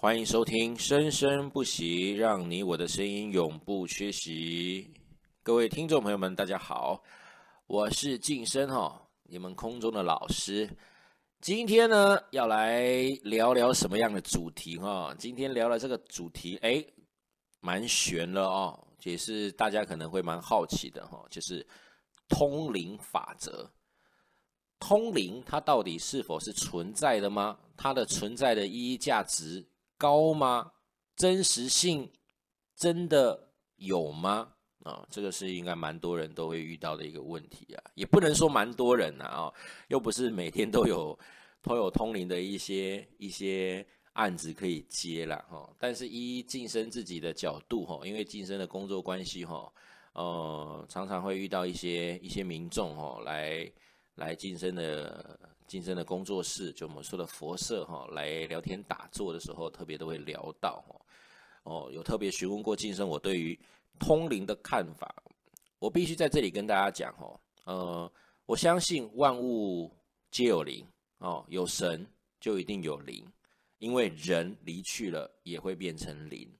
欢迎收听《生生不息》，让你我的声音永不缺席。各位听众朋友们，大家好，我是晋生哈，你们空中的老师。今天呢，要来聊聊什么样的主题哈？今天聊了这个主题，哎，蛮悬了哦，也是大家可能会蛮好奇的哈，就是通灵法则。通灵它到底是否是存在的吗？它的存在的意义价值高吗？真实性真的有吗？啊，这个是应该蛮多人都会遇到的一个问题啊，也不能说蛮多人呐啊，又不是每天都有 都有通灵的一些一些案子可以接了哈。但是依晋升自己的角度哈，因为晋升的工作关系哈，呃，常常会遇到一些一些民众哈来。来晋升的晋升的工作室，就我们说的佛社哈，来聊天打坐的时候，特别都会聊到哦，哦，有特别询问过晋升我对于通灵的看法。我必须在这里跟大家讲哦，呃，我相信万物皆有灵哦，有神就一定有灵，因为人离去了也会变成灵，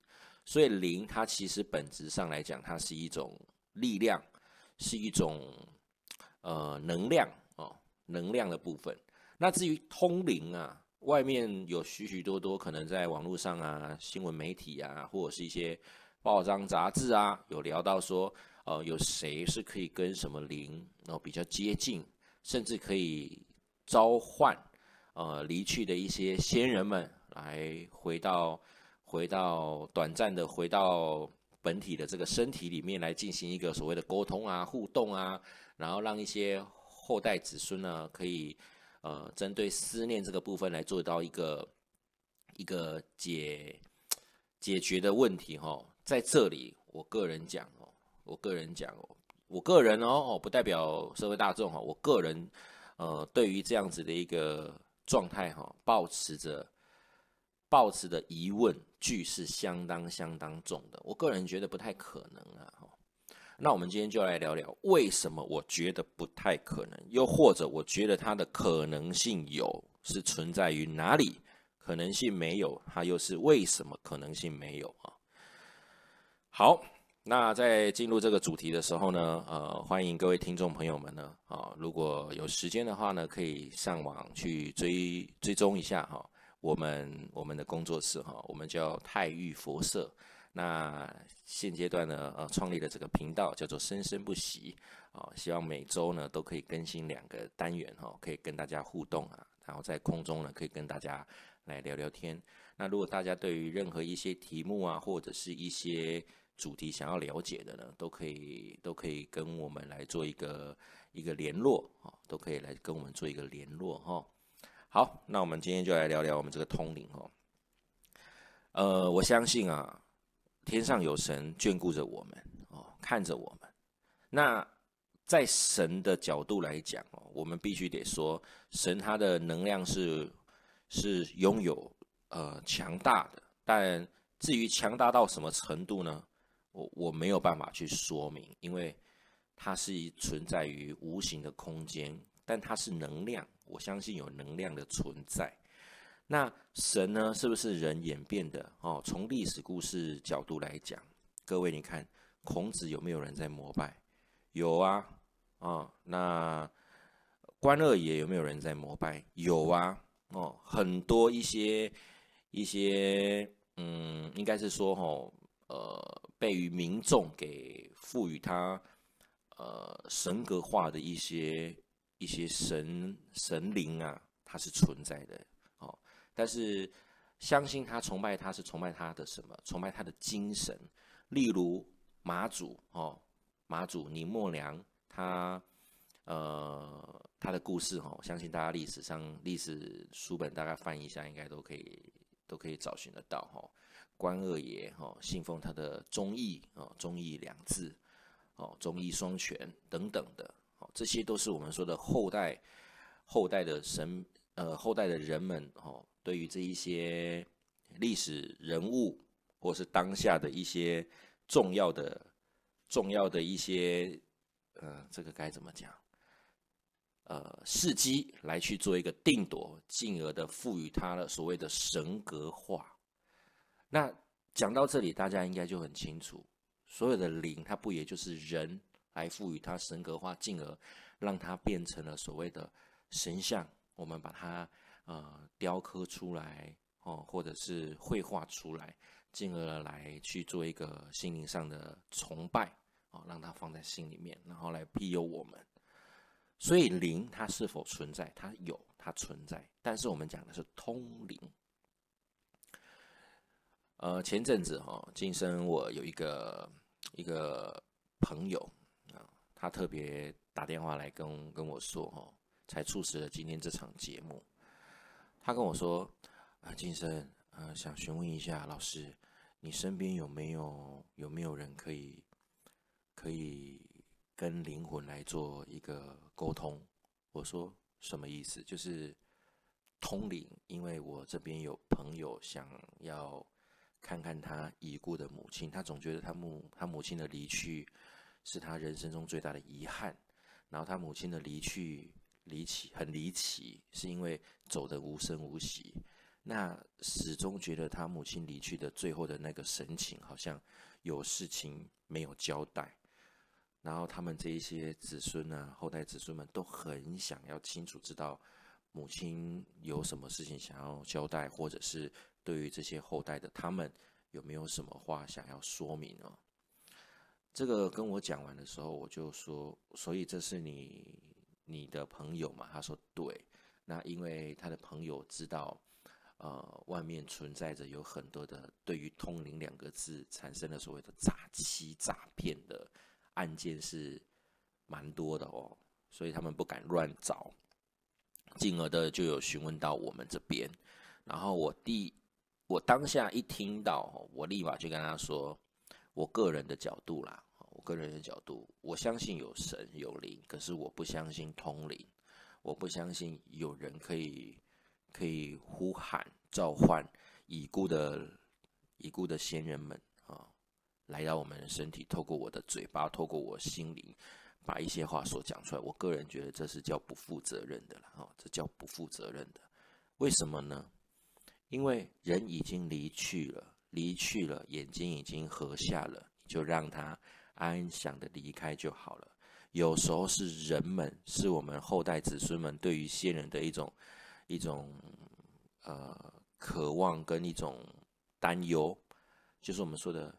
所以灵它其实本质上来讲，它是一种力量，是一种呃能量。能量的部分，那至于通灵啊，外面有许许多多可能在网络上啊、新闻媒体啊，或者是一些报章杂志啊，有聊到说，呃，有谁是可以跟什么灵，然后比较接近，甚至可以召唤呃离去的一些先人们来回到回到短暂的回到本体的这个身体里面来进行一个所谓的沟通啊、互动啊，然后让一些。后代子孙呢，可以呃针对思念这个部分来做到一个一个解解决的问题哈。在这里，我个人讲哦，我个人讲哦，我个人哦哦，不代表社会大众哈。我个人呃，对于这样子的一个状态哈，保持着保持的疑问句是相当相当重的。我个人觉得不太可能啊。那我们今天就来聊聊，为什么我觉得不太可能，又或者我觉得它的可能性有，是存在于哪里？可能性没有，它又是为什么可能性没有啊？好，那在进入这个主题的时候呢，呃，欢迎各位听众朋友们呢，啊，如果有时间的话呢，可以上网去追追踪一下哈，我们我们的工作室哈，我们叫太玉佛社。那现阶段呢，呃，创立了这个频道叫做“生生不息”，啊，希望每周呢都可以更新两个单元哈，可以跟大家互动啊，然后在空中呢可以跟大家来聊聊天。那如果大家对于任何一些题目啊，或者是一些主题想要了解的呢，都可以都可以跟我们来做一个一个联络啊，都可以来跟我们做一个联络哈。好，那我们今天就来聊聊我们这个通灵哦。呃，我相信啊。天上有神眷顾着我们哦，看着我们。那在神的角度来讲哦，我们必须得说，神他的能量是是拥有呃强大的。但至于强大到什么程度呢？我我没有办法去说明，因为它是存在于无形的空间，但它是能量，我相信有能量的存在。那神呢？是不是人演变的？哦，从历史故事角度来讲，各位你看，孔子有没有人在膜拜？有啊，啊，那关二爷有没有人在膜拜？有啊，哦，很多一些一些，嗯，应该是说，哦，呃，被于民众给赋予他，呃，神格化的一些一些神神灵啊，它是存在的。但是，相信他崇拜他是崇拜他的什么？崇拜他的精神。例如马祖哦，马祖宁默娘，他呃他的故事哈，相信大家历史上历史书本大概翻一下，应该都可以都可以找寻得到哈。关二爷哈，信奉他的忠义哦，忠义两字哦，忠义双全等等的哦，这些都是我们说的后代后代的神呃后代的人们哦。对于这一些历史人物，或是当下的一些重要的、重要的一些，呃，这个该怎么讲？呃，事迹来去做一个定夺，进而的赋予它的所谓的神格化。那讲到这里，大家应该就很清楚，所有的灵，它不也就是人来赋予它神格化，进而让它变成了所谓的神像，我们把它呃雕刻出来哦，或者是绘画出来，进而来去做一个心灵上的崇拜哦，让它放在心里面，然后来庇佑我们。所以灵它是否存在？它有，它存在。但是我们讲的是通灵。呃，前阵子哈，今生我有一个一个朋友啊，他特别打电话来跟跟我说哈，才促使了今天这场节目。他跟我说啊，金生，呃，想询问一下老师，你身边有没有有没有人可以可以？跟灵魂来做一个沟通，我说什么意思？就是通灵，因为我这边有朋友想要看看他已故的母亲，他总觉得他母他母亲的离去是他人生中最大的遗憾。然后他母亲的离去离奇很离奇，是因为走的无声无息。那始终觉得他母亲离去的最后的那个神情，好像有事情没有交代。然后他们这一些子孙呢，后代子孙们都很想要清楚知道母亲有什么事情想要交代，或者是对于这些后代的他们有没有什么话想要说明呢？这个跟我讲完的时候，我就说，所以这是你你的朋友嘛？他说对。那因为他的朋友知道，呃，外面存在着有很多的对于“通灵”两个字产生了所谓的诈欺诈骗的。案件是蛮多的哦，所以他们不敢乱找，进而的就有询问到我们这边。然后我第我当下一听到，我立马就跟他说，我个人的角度啦，我个人的角度，我相信有神有灵，可是我不相信通灵，我不相信有人可以可以呼喊召唤已故的已故的先人们啊。来到我们的身体，透过我的嘴巴，透过我心灵，把一些话所讲出来。我个人觉得这是叫不负责任的了，哦，这叫不负责任的。为什么呢？因为人已经离去了，离去了，眼睛已经合下了，就让他安详的离开就好了。有时候是人们，是我们后代子孙们对于先人的一种一种呃渴望跟一种担忧，就是我们说的。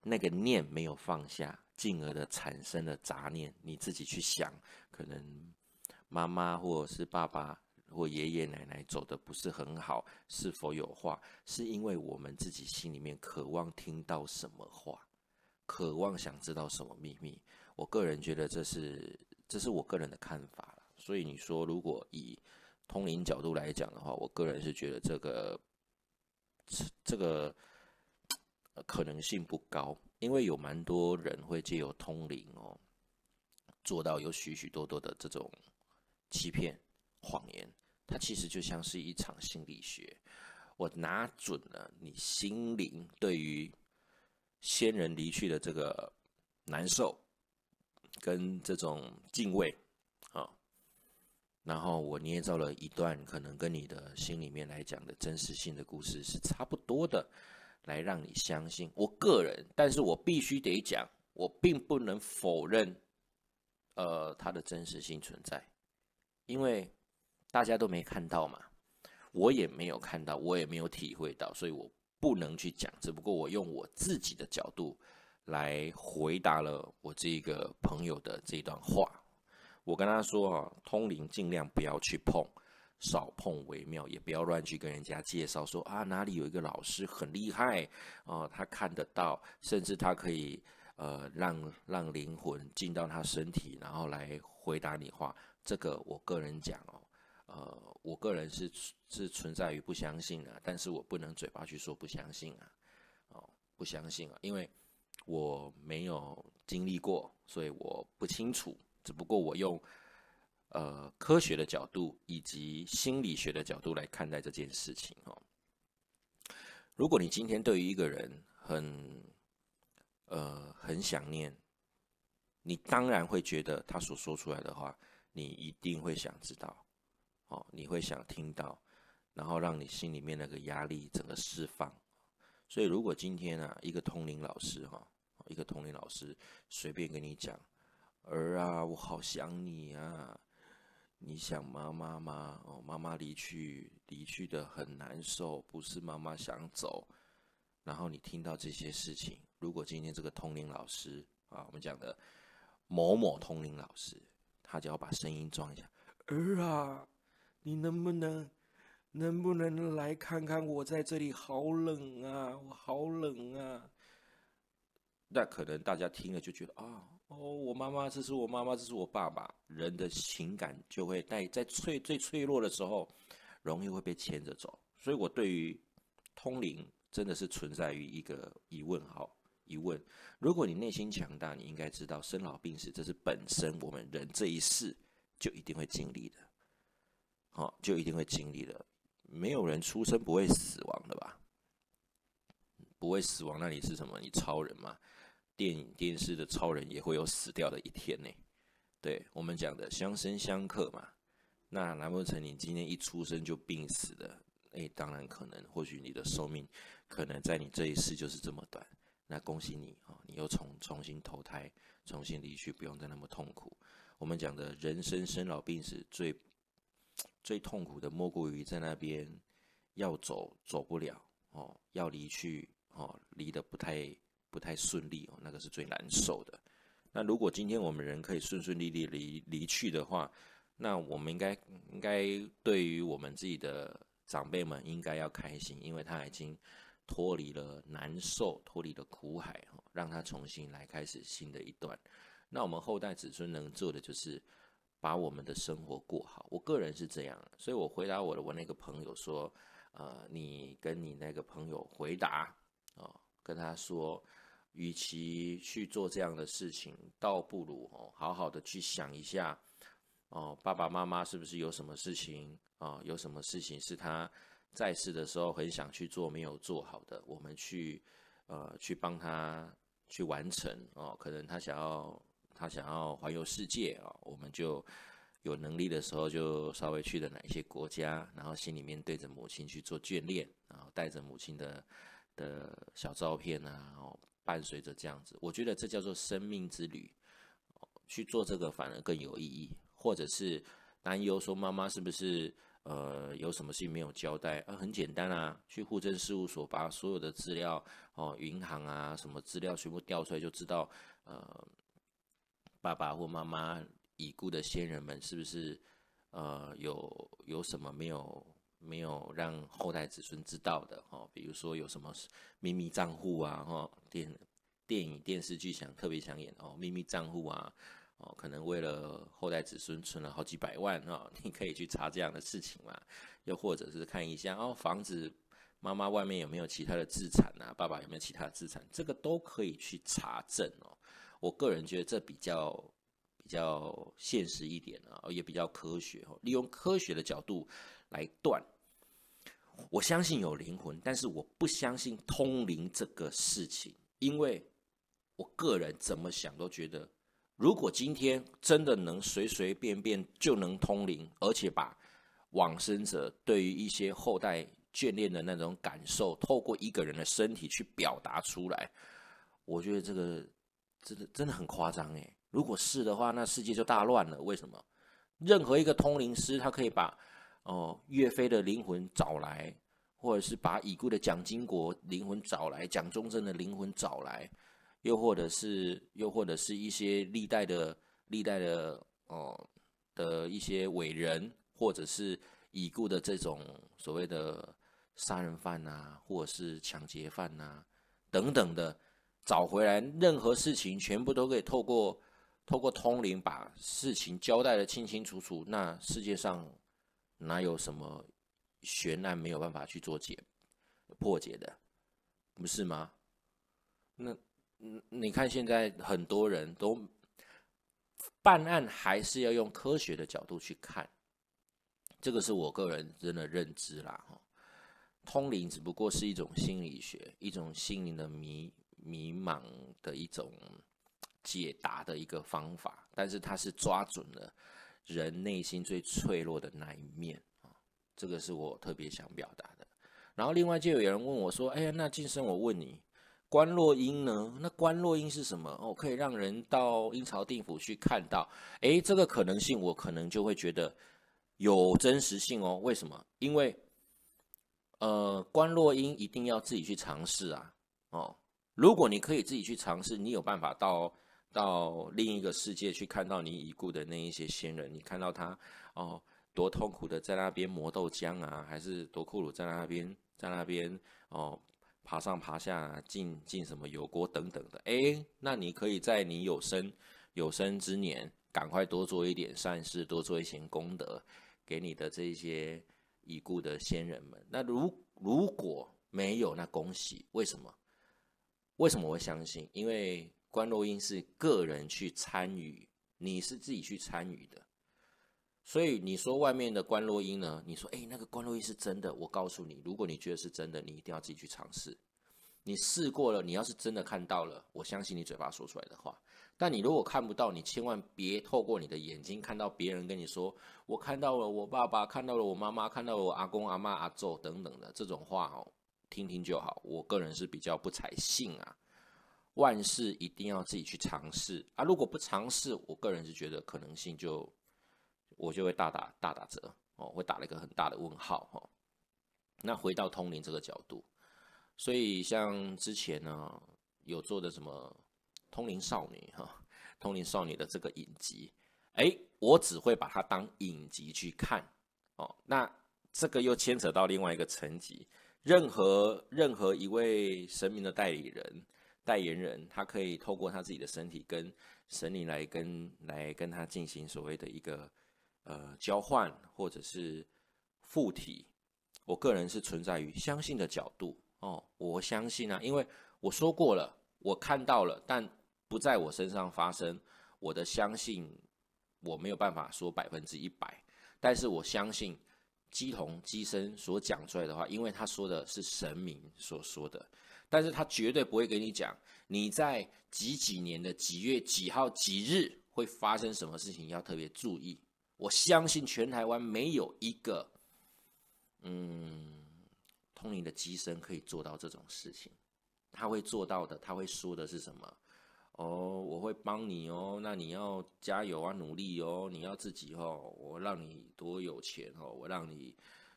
那个念没有放下，进而的产生了杂念。你自己去想，可能妈妈或者是爸爸或爷爷奶奶走的不是很好，是否有话？是因为我们自己心里面渴望听到什么话，渴望想知道什么秘密。我个人觉得这是这是我个人的看法所以你说，如果以通灵角度来讲的话，我个人是觉得这个这个。可能性不高，因为有蛮多人会借由通灵哦，做到有许许多多的这种欺骗、谎言。它其实就像是一场心理学，我拿准了你心灵对于先人离去的这个难受跟这种敬畏啊，然后我捏造了一段可能跟你的心里面来讲的真实性的故事是差不多的。来让你相信，我个人，但是我必须得讲，我并不能否认，呃，它的真实性存在，因为大家都没看到嘛，我也没有看到，我也没有体会到，所以我不能去讲。只不过我用我自己的角度来回答了我这个朋友的这段话。我跟他说啊，通灵尽量不要去碰。少碰为妙，也不要乱去跟人家介绍说啊哪里有一个老师很厉害哦，他看得到，甚至他可以呃让让灵魂进到他身体，然后来回答你话。这个我个人讲哦，呃，我个人是是存在于不相信的，但是我不能嘴巴去说不相信啊，哦，不相信啊，因为我没有经历过，所以我不清楚。只不过我用。呃，科学的角度以及心理学的角度来看待这件事情哦。如果你今天对于一个人很呃很想念，你当然会觉得他所说出来的话，你一定会想知道哦，你会想听到，然后让你心里面那个压力整个释放。所以如果今天啊，一个通灵老师哈，一个通灵老师随便跟你讲，儿啊，我好想你啊，你想妈妈吗？哦，妈妈离去，离去的很难受，不是妈妈想走。然后你听到这些事情，如果今天这个通灵老师啊，我们讲的某某通灵老师，他就要把声音装一下，儿啊，你能不能，能不能来看看我在这里？好冷啊，我好冷啊。那可能大家听了就觉得啊，哦，我妈妈，这是我妈妈，这是我爸爸。人的情感就会在在脆最脆弱的时候，容易会被牵着走。所以我对于通灵。真的是存在于一个疑问哈，疑问。如果你内心强大，你应该知道生老病死，这是本身我们人这一世就一定会经历的，哦，就一定会经历的。没有人出生不会死亡的吧？不会死亡，那你是什么？你超人吗？电影、电视的超人也会有死掉的一天呢。对我们讲的相生相克嘛。那难不成你今天一出生就病死的？哎，当然可能，或许你的寿命可能在你这一世就是这么短。那恭喜你啊，你又重重新投胎，重新离去，不用再那么痛苦。我们讲的人生生老病死最最痛苦的，莫过于在那边要走走不了哦，要离去哦，离得不太不太顺利哦，那个是最难受的。那如果今天我们人可以顺顺利利离离去的话，那我们应该应该对于我们自己的。长辈们应该要开心，因为他已经脱离了难受，脱离了苦海哦，让他重新来开始新的一段。那我们后代子孙能做的就是把我们的生活过好。我个人是这样，所以我回答我的我那个朋友说：，呃，你跟你那个朋友回答哦，跟他说，与其去做这样的事情，倒不如哦，好好的去想一下。哦，爸爸妈妈是不是有什么事情啊？有什么事情是他在世的时候很想去做没有做好的？我们去呃去帮他去完成哦。可能他想要他想要环游世界啊，我们就有能力的时候就稍微去了哪一些国家，然后心里面对着母亲去做眷恋，然后带着母亲的的小照片啊，然后伴随着这样子，我觉得这叫做生命之旅，去做这个反而更有意义。或者是担忧说妈妈是不是呃有什么事情没有交代？啊，很简单啊，去户政事务所把所有的资料哦，银行啊什么资料全部调出来，就知道呃爸爸或妈妈已故的先人们是不是呃有有什么没有没有让后代子孙知道的哦？比如说有什么秘密账户啊？哈，电电影电视剧想特别想演哦，秘密账户啊。哦，可能为了后代子孙存了好几百万哦，你可以去查这样的事情嘛？又或者是看一下哦，房子妈妈外面有没有其他的资产啊？爸爸有没有其他的资产？这个都可以去查证哦。我个人觉得这比较比较现实一点啊，也比较科学。利用科学的角度来断，我相信有灵魂，但是我不相信通灵这个事情，因为我个人怎么想都觉得。如果今天真的能随随便便就能通灵，而且把往生者对于一些后代眷恋的那种感受，透过一个人的身体去表达出来，我觉得这个真的真的很夸张诶。如果是的话，那世界就大乱了。为什么？任何一个通灵师，他可以把哦岳飞的灵魂找来，或者是把已故的蒋经国灵魂找来，蒋中正的灵魂找来。又或者是，又或者是一些历代的、历代的哦的一些伟人，或者是已故的这种所谓的杀人犯呐，或者是抢劫犯呐等等的，找回来，任何事情全部都可以透过透过通灵把事情交代的清清楚楚。那世界上哪有什么悬案没有办法去做解破解的，不是吗？那。你看现在很多人都办案，还是要用科学的角度去看，这个是我个人真的认知啦。哈，通灵只不过是一种心理学，一种心灵的迷迷茫的一种解答的一个方法，但是它是抓准了人内心最脆弱的那一面啊，这个是我特别想表达的。然后另外就有人问我说：“哎呀，那晋生，我问你，观落阴呢？那观落阴是什么？哦，可以让人到阴曹地府去看到？哎，这个可能性，我可能就会觉得有真实性哦。为什么？因为呃，观落阴一定要自己去尝试啊。哦，如果你可以自己去尝试，你有办法到到另一个世界去看到你已故的那一些先人，你看到他哦。”多痛苦的在那边磨豆浆啊，还是多苦鲁在那边在那边哦，爬上爬下进进什么油锅等等的，哎，那你可以在你有生有生之年，赶快多做一点善事，多做一些功德，给你的这些已故的先人们。那如如果没有，那恭喜。为什么？为什么我会相信？因为观落音是个人去参与，你是自己去参与的。所以你说外面的观落音呢？你说，哎，那个观落音是真的？我告诉你，如果你觉得是真的，你一定要自己去尝试。你试过了，你要是真的看到了，我相信你嘴巴说出来的话。但你如果看不到，你千万别透过你的眼睛看到别人跟你说，我看到了我爸爸，看到了我妈妈，看到了我阿公阿妈阿祖等等的这种话哦，听听就好。我个人是比较不采信啊。万事一定要自己去尝试啊！如果不尝试，我个人是觉得可能性就。我就会大打大打折哦，会打了一个很大的问号哈。那回到通灵这个角度，所以像之前呢有做的什么通灵少女哈，通灵少女的这个影集，哎，我只会把它当影集去看哦。那这个又牵扯到另外一个层级，任何任何一位神明的代理人、代言人，他可以透过他自己的身体跟神灵来跟来跟他进行所谓的一个。呃，交换或者是附体，我个人是存在于相信的角度哦。我相信啊，因为我说过了，我看到了，但不在我身上发生。我的相信，我没有办法说百分之一百，但是我相信鸡同鸡生所讲出来的话，因为他说的是神明所说的，但是他绝对不会给你讲你在几几年的几月几号几日会发生什么事情，要特别注意。我相信全台湾没有一个，嗯，通灵的机身可以做到这种事情。他会做到的，他会说的是什么？哦，我会帮你哦，那你要加油啊，努力哦，你要自己哦，我让你多有钱哦，我让你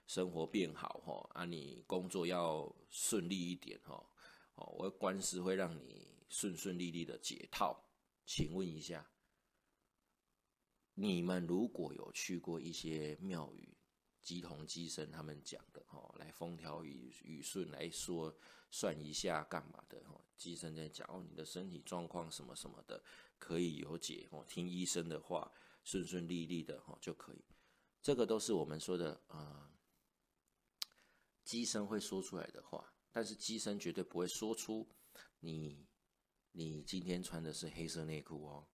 生活变好哦，啊，你工作要顺利一点哦，哦，我官司会让你顺顺利利的解套。请问一下。你们如果有去过一些庙宇，鸡同鸡生，他们讲的哦，来风调雨雨顺来说算一下干嘛的哦？鸡生在讲哦，你的身体状况什么什么的可以有解哦，听医生的话，顺顺利利的哦就可以。这个都是我们说的啊，鸡生会说出来的话，但是鸡生绝对不会说出你你今天穿的是黑色内裤哦。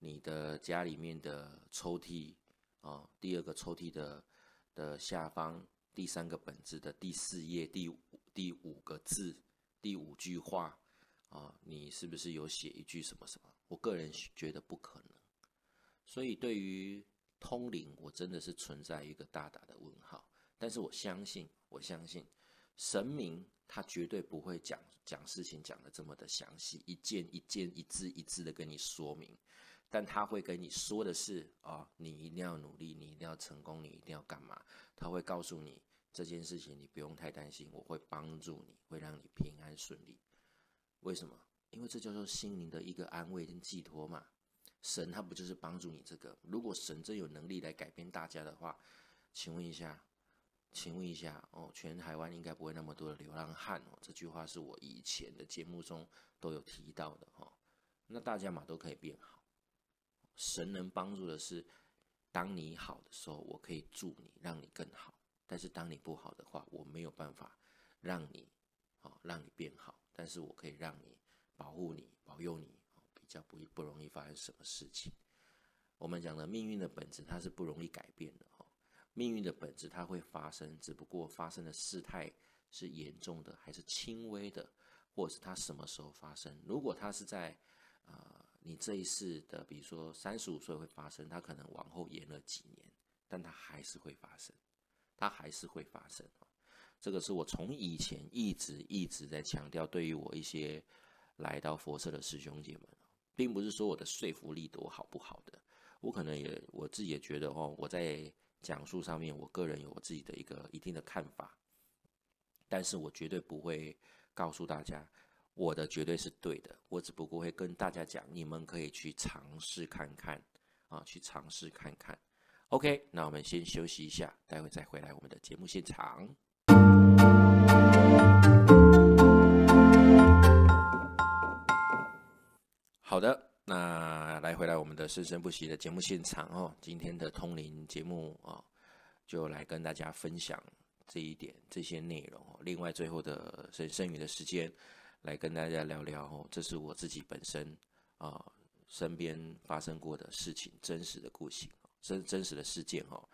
你的家里面的抽屉啊，第二个抽屉的的下方，第三个本子的第四页第五第五个字，第五句话啊，你是不是有写一句什么什么？我个人觉得不可能，所以对于通灵，我真的是存在一个大大的问号。但是我相信，我相信神明他绝对不会讲讲事情讲的这么的详细，一件一件一字一字的跟你说明。但他会跟你说的是啊，你一定要努力，你一定要成功，你一定要干嘛？他会告诉你这件事情，你不用太担心，我会帮助你，会让你平安顺利。为什么？因为这叫做心灵的一个安慰跟寄托嘛。神他不就是帮助你这个？如果神真有能力来改变大家的话，请问一下，请问一下哦，全台湾应该不会那么多的流浪汉哦。这句话是我以前的节目中都有提到的哈。那大家嘛都可以变好。神能帮助的是，当你好的时候，我可以助你，让你更好；但是当你不好的话，我没有办法让你，好让你变好。但是我可以让你保护你、保佑你，比较不不容易发生什么事情。我们讲的命运的本质，它是不容易改变的哈。命运的本质它会发生，只不过发生的事态是严重的还是轻微的，或者是它什么时候发生？如果它是在啊。你这一世的，比如说三十五岁会发生，它可能往后延了几年，但它还是会发生，它还是会发生这个是我从以前一直一直在强调，对于我一些来到佛社的师兄姐们，并不是说我的说服力多好不好的，我可能也我自己也觉得哦，我在讲述上面，我个人有我自己的一个一定的看法，但是我绝对不会告诉大家我的绝对是对的，我只不过会跟大家讲，你们可以去尝试看看啊，去尝试看看。OK，那我们先休息一下，待会再回来我们的节目现场。好的，那来回来我们的生生不息的节目现场哦。今天的通灵节目啊，就来跟大家分享这一点这些内容。另外，最后的剩剩余的时间，来跟大家聊聊哦，这是我自己本身啊身边发生过的事情，真实的故事，真真实的事件哦。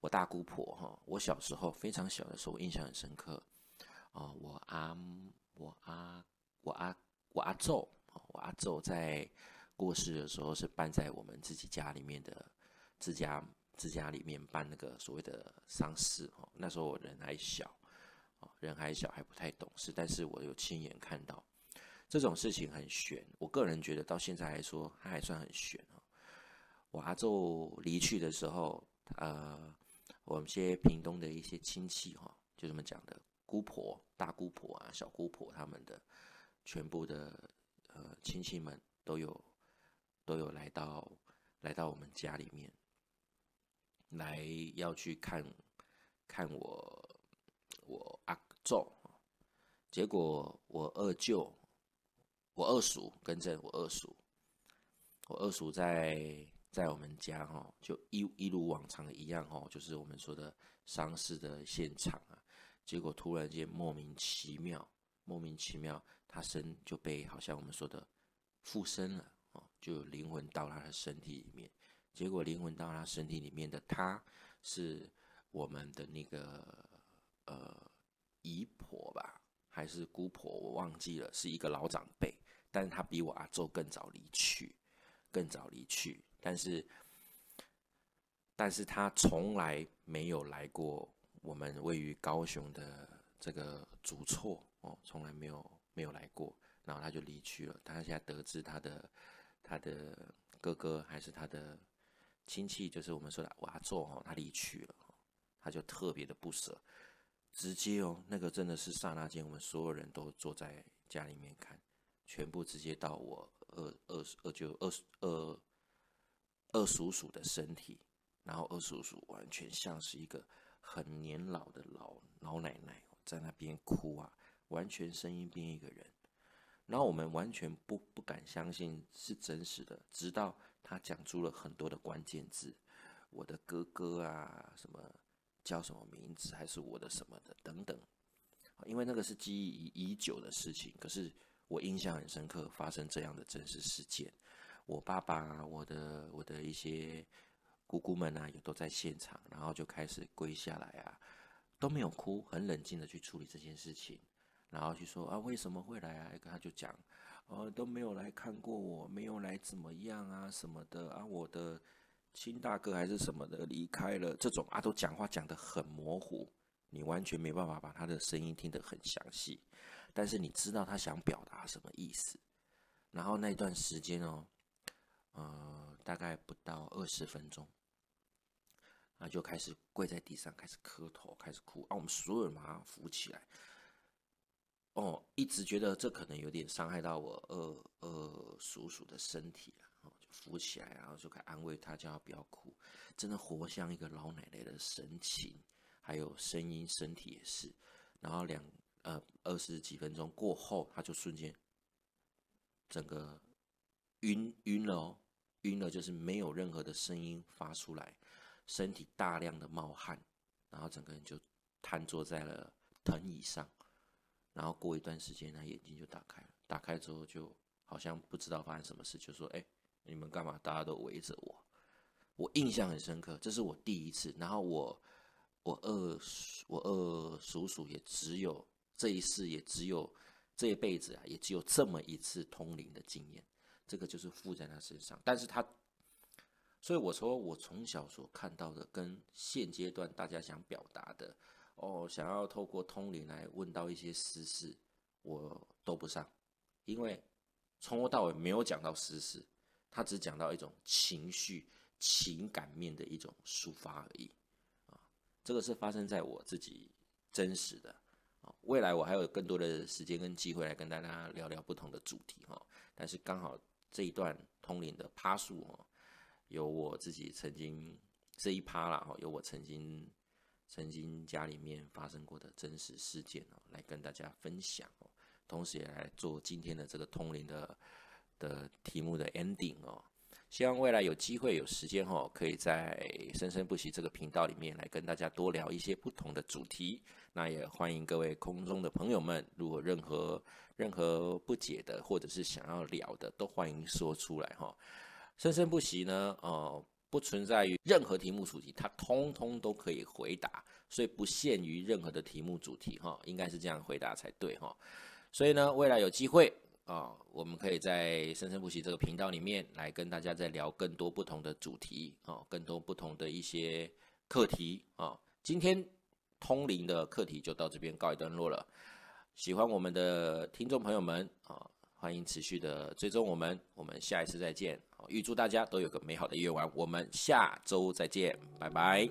我大姑婆哈，我小时候非常小的时候，印象很深刻啊。我阿我阿我阿我阿昼，我阿昼在过世的时候是办在我们自己家里面的自家自家里面办那个所谓的丧事哦。那时候我人还小人还小还不太懂事，但是我有亲眼看到这种事情很悬。我个人觉得到现在来说，它还算很悬我阿昼离去的时候，呃。我们些屏东的一些亲戚哈，就这么讲的，姑婆、大姑婆啊、小姑婆他们的全部的呃亲戚们都有都有来到来到我们家里面，来要去看看我我阿祖，结果我二舅、我二叔跟着我二叔，我二叔在。在我们家哈，就一一如往常一样哈，就是我们说的丧事的现场啊。结果突然间莫名其妙，莫名其妙，他身就被好像我们说的附身了哦，就灵魂到他的身体里面。结果灵魂到他身体里面的他，是我们的那个呃姨婆吧，还是姑婆？我忘记了，是一个老长辈，但是他比我阿周更早离去，更早离去。但是，但是他从来没有来过我们位于高雄的这个主厝哦，从来没有没有来过。然后他就离去了。他现在得知他的他的哥哥还是他的亲戚，就是我们说的瓦座哦，他离去了，他就特别的不舍，直接哦，那个真的是刹那间，我们所有人都坐在家里面看，全部直接到我二二二就二二。二叔叔的身体，然后二叔叔完全像是一个很年老的老老奶奶在那边哭啊，完全声音变一个人，然后我们完全不不敢相信是真实的，直到他讲出了很多的关键字，我的哥哥啊，什么叫什么名字，还是我的什么的等等，因为那个是记忆已已久的事情，可是我印象很深刻，发生这样的真实事件。我爸爸、我的我的一些姑姑们啊，也都在现场，然后就开始跪下来啊，都没有哭，很冷静的去处理这件事情，然后去说啊，为什么会来啊？跟他就讲，呃，都没有来看过我，没有来怎么样啊，什么的啊，我的亲大哥还是什么的离开了，这种啊，都讲话讲的很模糊，你完全没办法把他的声音听得很详细，但是你知道他想表达什么意思，然后那段时间哦。呃，大概不到二十分钟，啊，就开始跪在地上，开始磕头，开始哭啊。我们所有人马上扶起来。哦，一直觉得这可能有点伤害到我二二叔叔的身体了，扶起来，然后就开始安慰他，叫他不要哭。真的活像一个老奶奶的神情，还有声音，身体也是。然后两呃二十几分钟过后，他就瞬间整个晕晕了哦。晕了，就是没有任何的声音发出来，身体大量的冒汗，然后整个人就瘫坐在了藤椅上，然后过一段时间，他眼睛就打开了，打开之后就好像不知道发生什么事，就说：“哎，你们干嘛？大家都围着我。”我印象很深刻，这是我第一次。然后我我二我二叔叔也只有这一世，也只有这一辈子啊，也只有这么一次通灵的经验。这个就是附在他身上，但是他，所以我说我从小所看到的跟现阶段大家想表达的，哦，想要透过通灵来问到一些私事，我都不上，因为从头到尾没有讲到私事，他只讲到一种情绪、情感面的一种抒发而已啊。这个是发生在我自己真实的啊。未来我还有更多的时间跟机会来跟大家聊聊不同的主题哈。但是刚好这一段通灵的趴数哦，有我自己曾经这一趴啦哈，有我曾经。曾经家里面发生过的真实事件哦，来跟大家分享哦，同时也来做今天的这个通灵的的题目的 ending 哦。希望未来有机会有时间哦，可以在生生不息这个频道里面来跟大家多聊一些不同的主题。那也欢迎各位空中的朋友们，如果任何任何不解的或者是想要聊的，都欢迎说出来哈。生生不息呢，哦。不存在于任何题目主题，它通通都可以回答，所以不限于任何的题目主题哈，应该是这样回答才对哈。所以呢，未来有机会啊，我们可以在生生不息这个频道里面来跟大家再聊更多不同的主题啊，更多不同的一些课题啊。今天通灵的课题就到这边告一段落了。喜欢我们的听众朋友们啊。欢迎持续的追踪我们，我们下一次再见。预祝大家都有个美好的夜晚，我们下周再见，拜拜。